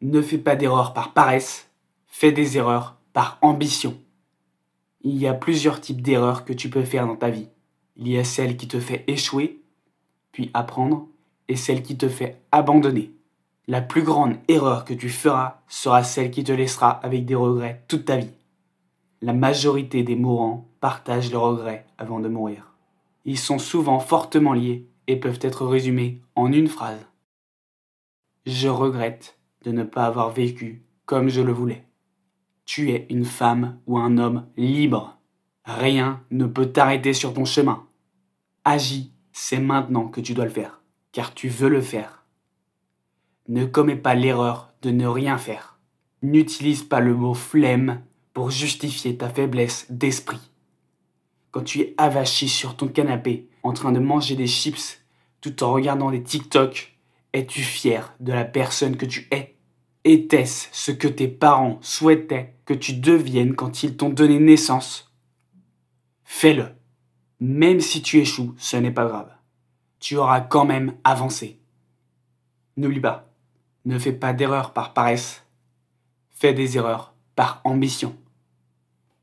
Ne fais pas d'erreurs par paresse, fais des erreurs par ambition. Il y a plusieurs types d'erreurs que tu peux faire dans ta vie. Il y a celle qui te fait échouer, puis apprendre, et celle qui te fait abandonner. La plus grande erreur que tu feras sera celle qui te laissera avec des regrets toute ta vie. La majorité des mourants partagent leurs regrets avant de mourir. Ils sont souvent fortement liés et peuvent être résumés en une phrase. Je regrette de ne pas avoir vécu comme je le voulais. Tu es une femme ou un homme libre. Rien ne peut t'arrêter sur ton chemin. Agis, c'est maintenant que tu dois le faire, car tu veux le faire. Ne commets pas l'erreur de ne rien faire. N'utilise pas le mot flemme pour justifier ta faiblesse d'esprit. Quand tu es avachi sur ton canapé en train de manger des chips tout en regardant des TikTok, es-tu fier de la personne que tu es? Était-ce ce que tes parents souhaitaient que tu deviennes quand ils t'ont donné naissance? Fais-le. Même si tu échoues, ce n'est pas grave. Tu auras quand même avancé. N'oublie pas, ne fais pas d'erreurs par paresse. Fais des erreurs par ambition.